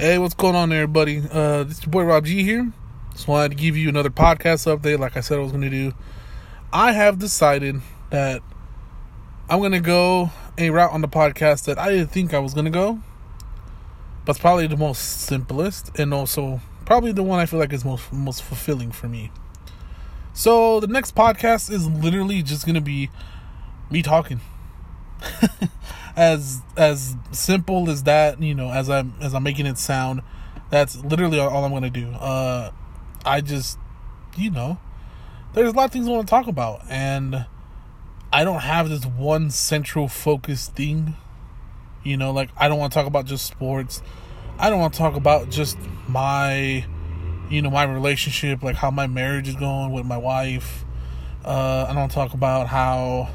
Hey, what's going on, everybody? Uh, is your boy Rob G here. Just wanted to give you another podcast update, like I said I was going to do. I have decided that I'm going to go a route on the podcast that I didn't think I was going to go, but it's probably the most simplest and also probably the one I feel like is most most fulfilling for me. So the next podcast is literally just going to be me talking. as as simple as that, you know, as I'm as I'm making it sound, that's literally all I'm gonna do. Uh, I just, you know, there's a lot of things I want to talk about, and I don't have this one central focus thing. You know, like I don't want to talk about just sports. I don't want to talk about just my, you know, my relationship, like how my marriage is going with my wife. Uh, I don't talk about how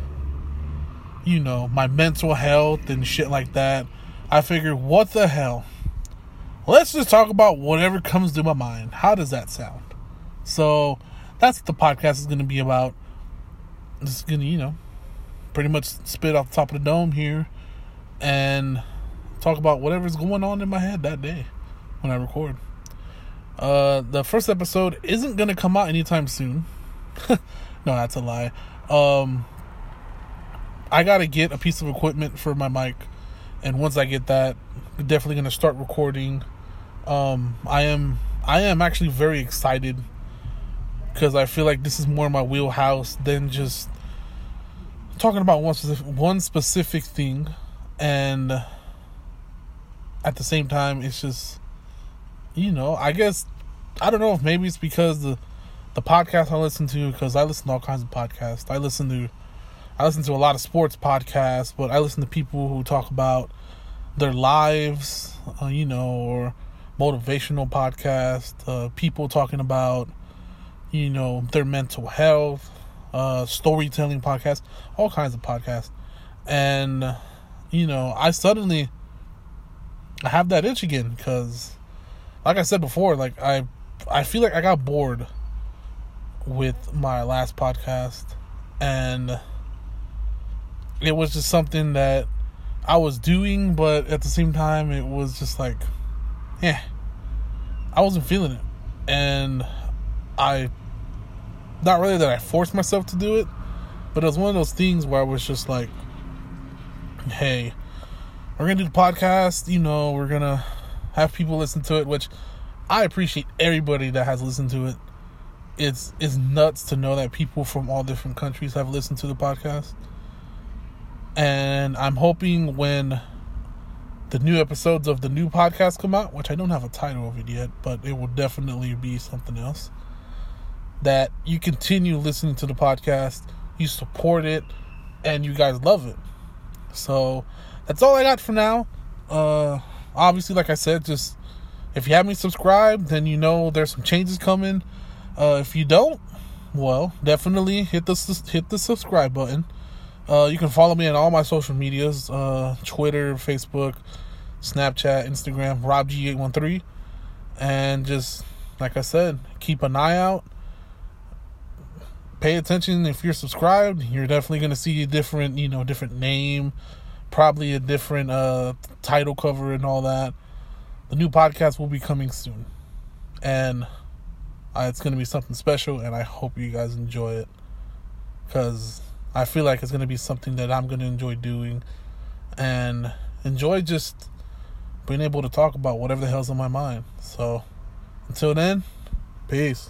you know, my mental health and shit like that, I figured, what the hell? Let's just talk about whatever comes to my mind. How does that sound? So that's what the podcast is going to be about. It's going to, you know, pretty much spit off the top of the dome here and talk about whatever's going on in my head that day when I record. Uh, the first episode isn't going to come out anytime soon. no, that's a lie. Um, I gotta get a piece of equipment for my mic, and once I get that, I'm definitely gonna start recording. Um, I am I am actually very excited because I feel like this is more my wheelhouse than just talking about one specific, one specific thing, and at the same time, it's just you know I guess I don't know if maybe it's because the the podcast I listen to because I listen to all kinds of podcasts. I listen to I listen to a lot of sports podcasts, but I listen to people who talk about their lives, uh, you know, or motivational podcasts, uh, people talking about, you know, their mental health, uh, storytelling podcasts, all kinds of podcasts. And, you know, I suddenly I have that itch again because, like I said before, like I, I feel like I got bored with my last podcast and it was just something that I was doing, but at the same time, it was just like, yeah, I wasn't feeling it. And I, not really that I forced myself to do it, but it was one of those things where I was just like, hey, we're going to do the podcast, you know, we're going to have people listen to it, which I appreciate everybody that has listened to it. It's, it's nuts to know that people from all different countries have listened to the podcast and I'm hoping when the new episodes of the new podcast come out, which I don't have a title of it yet, but it will definitely be something else, that you continue listening to the podcast, you support it, and you guys love it. So that's all I got for now. Uh, obviously, like I said, just if you haven't subscribed, then you know there's some changes coming. Uh, if you don't, well, definitely hit the hit the subscribe button uh, you can follow me on all my social medias uh, Twitter, Facebook, Snapchat, Instagram, RobG813. And just, like I said, keep an eye out. Pay attention if you're subscribed. You're definitely going to see a different, you know, different name, probably a different uh, title cover and all that. The new podcast will be coming soon. And uh, it's going to be something special, and I hope you guys enjoy it. Because I feel like it's going to be something that I'm going to enjoy doing and enjoy just being able to talk about whatever the hell's on my mind. So until then, peace.